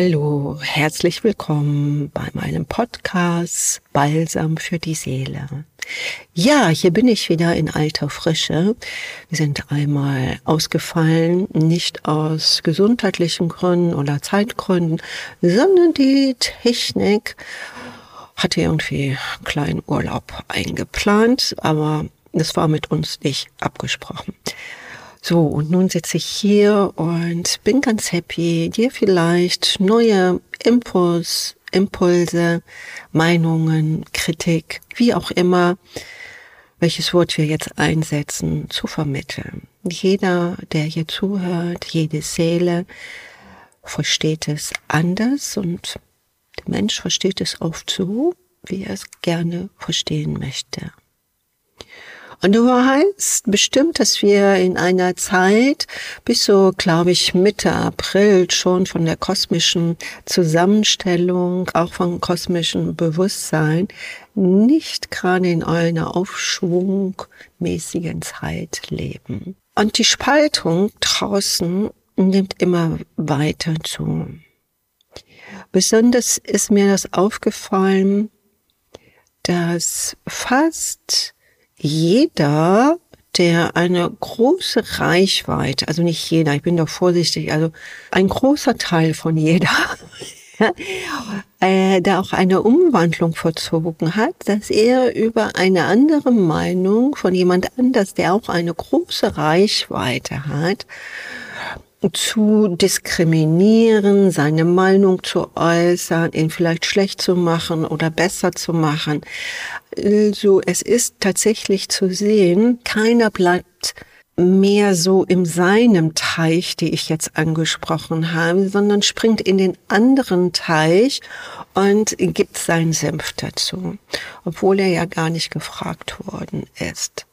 Hallo, herzlich willkommen bei meinem Podcast Balsam für die Seele. Ja, hier bin ich wieder in alter Frische. Wir sind einmal ausgefallen, nicht aus gesundheitlichen Gründen oder Zeitgründen, sondern die Technik hatte irgendwie einen kleinen Urlaub eingeplant, aber das war mit uns nicht abgesprochen. So, und nun sitze ich hier und bin ganz happy, dir vielleicht neue Impuls, Impulse, Meinungen, Kritik, wie auch immer, welches Wort wir jetzt einsetzen, zu vermitteln. Jeder, der hier zuhört, jede Seele versteht es anders und der Mensch versteht es oft so, wie er es gerne verstehen möchte. Und du weißt bestimmt, dass wir in einer Zeit bis so, glaube ich, Mitte April schon von der kosmischen Zusammenstellung, auch von kosmischem Bewusstsein, nicht gerade in einer aufschwungmäßigen Zeit leben. Und die Spaltung draußen nimmt immer weiter zu. Besonders ist mir das aufgefallen, dass fast jeder, der eine große Reichweite, also nicht jeder, ich bin doch vorsichtig, also ein großer Teil von jeder, äh, der auch eine Umwandlung verzogen hat, dass er über eine andere Meinung von jemand anders, der auch eine große Reichweite hat, zu diskriminieren, seine Meinung zu äußern, ihn vielleicht schlecht zu machen oder besser zu machen. Also es ist tatsächlich zu sehen, keiner bleibt mehr so in seinem Teich, die ich jetzt angesprochen habe, sondern springt in den anderen Teich und gibt seinen Senf dazu, obwohl er ja gar nicht gefragt worden ist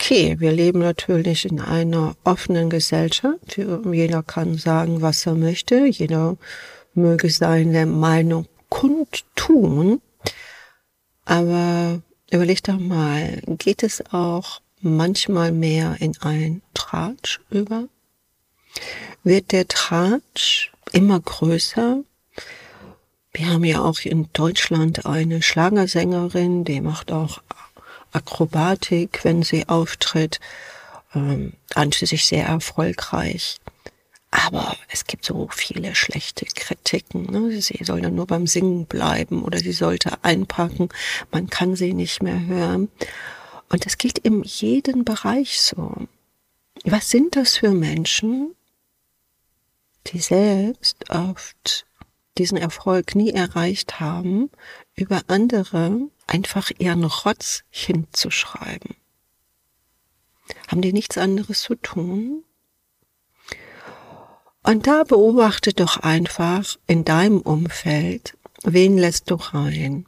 okay. Wir leben natürlich in einer offenen Gesellschaft. Jeder kann sagen, was er möchte. Jeder möge seine Meinung kundtun. Aber überleg doch mal, geht es auch manchmal mehr in ein Tratsch über? Wird der Tratsch immer größer? Wir haben ja auch in Deutschland eine Schlagersängerin, die macht auch Akrobatik, wenn sie auftritt, ähm, an sich sehr erfolgreich. Aber es gibt so viele schlechte Kritiken. Ne? Sie soll dann nur beim Singen bleiben oder sie sollte einpacken. Man kann sie nicht mehr hören. Und das gilt in jedem Bereich so. Was sind das für Menschen, die selbst oft diesen Erfolg nie erreicht haben, über andere einfach ihren Rotz hinzuschreiben. Haben die nichts anderes zu tun? Und da beobachte doch einfach in deinem Umfeld, wen lässt du rein?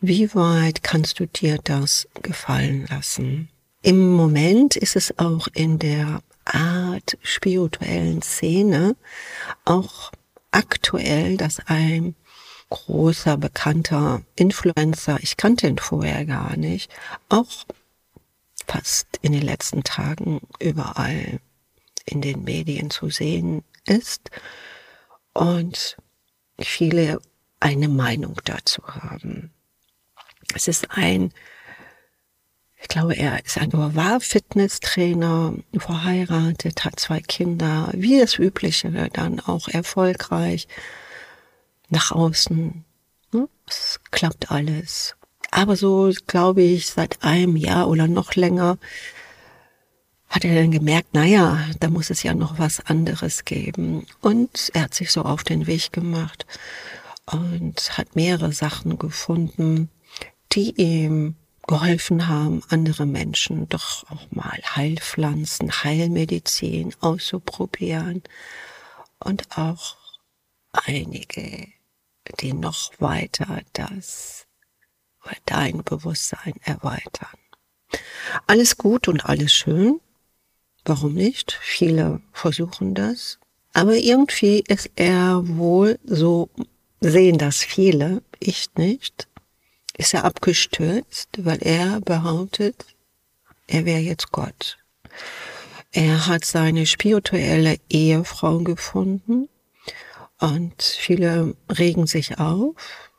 Wie weit kannst du dir das gefallen lassen? Im Moment ist es auch in der Art spirituellen Szene auch aktuell, dass ein großer, bekannter Influencer, ich kannte ihn vorher gar nicht, auch fast in den letzten Tagen überall in den Medien zu sehen ist und viele eine Meinung dazu haben. Es ist ein, ich glaube, er ist ein War-Fitnesstrainer, verheiratet, hat zwei Kinder, wie das Übliche, dann auch erfolgreich nach außen. Ne? Es klappt alles. Aber so, glaube ich, seit einem Jahr oder noch länger hat er dann gemerkt, naja, da muss es ja noch was anderes geben. Und er hat sich so auf den Weg gemacht und hat mehrere Sachen gefunden, die ihm geholfen haben, andere Menschen doch auch mal Heilpflanzen, Heilmedizin auszuprobieren und auch einige die noch weiter das oder dein Bewusstsein erweitern. Alles gut und alles schön. Warum nicht? Viele versuchen das. Aber irgendwie ist er wohl, so sehen das viele, ich nicht, ist er abgestürzt, weil er behauptet, er wäre jetzt Gott. Er hat seine spirituelle Ehefrau gefunden Und viele regen sich auf,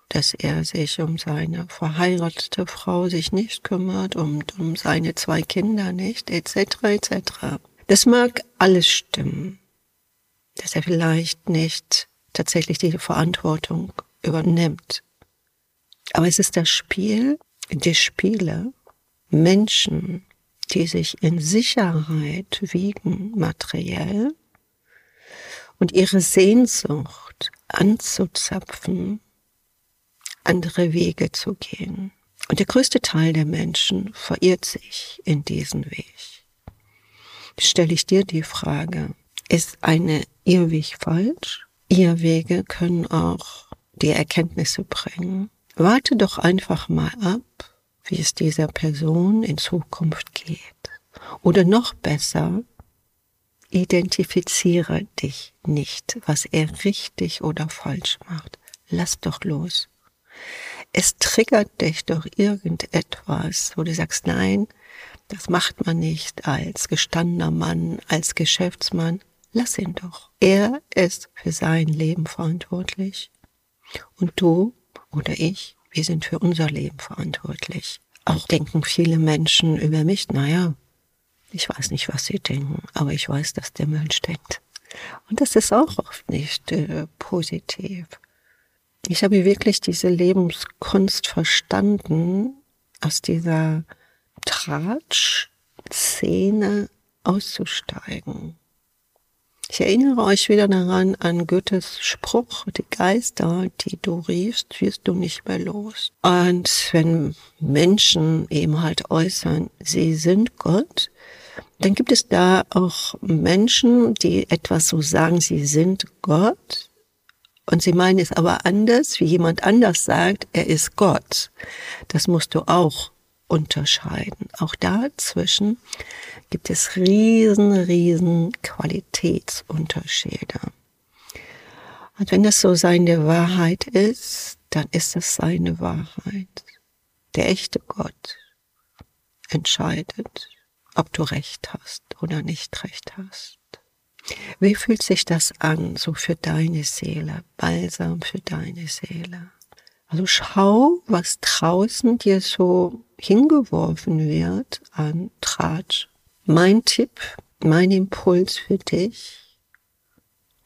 dass er sich um seine verheiratete Frau sich nicht kümmert und um seine zwei Kinder nicht, etc. etc. Das mag alles stimmen, dass er vielleicht nicht tatsächlich die Verantwortung übernimmt. Aber es ist das Spiel, die Spiele, Menschen, die sich in Sicherheit wiegen, materiell, und ihre Sehnsucht anzuzapfen, andere Wege zu gehen. Und der größte Teil der Menschen verirrt sich in diesen Weg. Stelle ich dir die Frage, ist eine Irrweg falsch? Irrwege können auch die Erkenntnisse bringen. Warte doch einfach mal ab, wie es dieser Person in Zukunft geht. Oder noch besser, Identifiziere dich nicht, was er richtig oder falsch macht. Lass doch los. Es triggert dich doch irgendetwas, wo du sagst, nein, das macht man nicht als gestandener Mann, als Geschäftsmann. Lass ihn doch. Er ist für sein Leben verantwortlich. Und du oder ich, wir sind für unser Leben verantwortlich. Auch denken viele Menschen über mich, naja, ich weiß nicht, was sie denken, aber ich weiß, dass der Mensch denkt. Und das ist auch oft nicht äh, positiv. Ich habe wirklich diese Lebenskunst verstanden, aus dieser Tratsch-Szene auszusteigen. Ich erinnere euch wieder daran an Goethes Spruch, die Geister, die du riefst, wirst du nicht mehr los. Und wenn Menschen eben halt äußern, sie sind Gott, dann gibt es da auch Menschen, die etwas so sagen, sie sind Gott. Und sie meinen es aber anders, wie jemand anders sagt, er ist Gott. Das musst du auch unterscheiden. Auch dazwischen gibt es riesen, riesen Qualitätsunterschiede. Und wenn das so seine Wahrheit ist, dann ist es seine Wahrheit. Der echte Gott entscheidet ob du recht hast oder nicht recht hast. Wie fühlt sich das an, so für deine Seele, balsam für deine Seele? Also schau, was draußen dir so hingeworfen wird an Tratsch. Mein Tipp, mein Impuls für dich,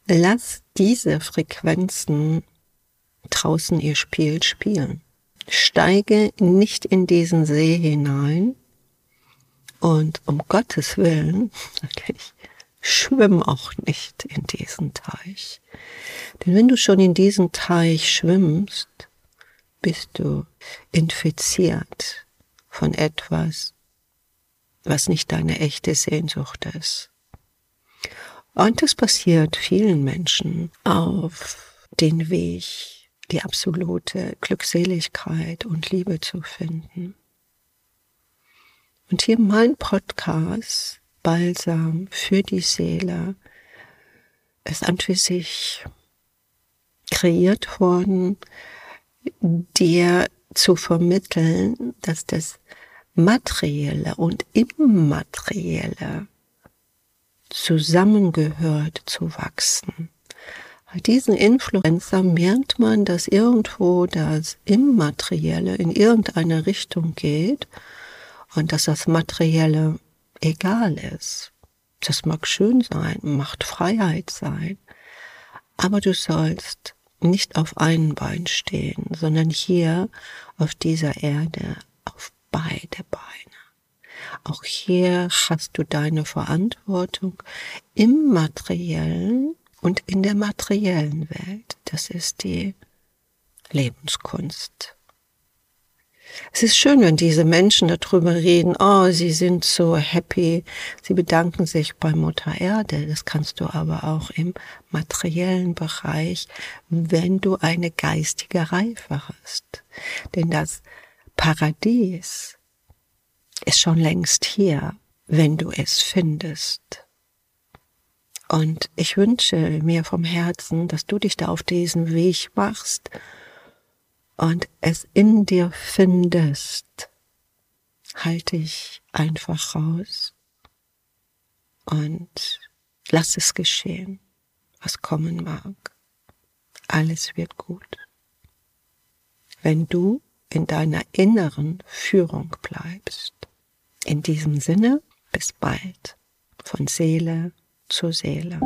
lass diese Frequenzen draußen ihr Spiel spielen. Steige nicht in diesen See hinein, und um Gottes Willen, wirklich, schwimm auch nicht in diesen Teich. Denn wenn du schon in diesen Teich schwimmst, bist du infiziert von etwas, was nicht deine echte Sehnsucht ist. Und das passiert vielen Menschen auf den Weg, die absolute Glückseligkeit und Liebe zu finden. Und hier mein Podcast, Balsam für die Seele, ist an für sich kreiert worden, dir zu vermitteln, dass das Materielle und Immaterielle zusammengehört zu wachsen. Bei diesen Influencer merkt man, dass irgendwo das Immaterielle in irgendeine Richtung geht und dass das Materielle egal ist. Das mag schön sein, macht Freiheit sein, aber du sollst nicht auf einem Bein stehen, sondern hier auf dieser Erde auf beide Beine. Auch hier hast du deine Verantwortung im materiellen und in der materiellen Welt. Das ist die Lebenskunst. Es ist schön, wenn diese Menschen darüber reden, oh, sie sind so happy, sie bedanken sich bei Mutter Erde. Das kannst du aber auch im materiellen Bereich, wenn du eine geistige Reife hast. Denn das Paradies ist schon längst hier, wenn du es findest. Und ich wünsche mir vom Herzen, dass du dich da auf diesen Weg machst und es in dir findest, halte ich einfach raus und lass es geschehen, was kommen mag. alles wird gut. Wenn du in deiner inneren Führung bleibst. In diesem Sinne, bis bald, von Seele zu Seele.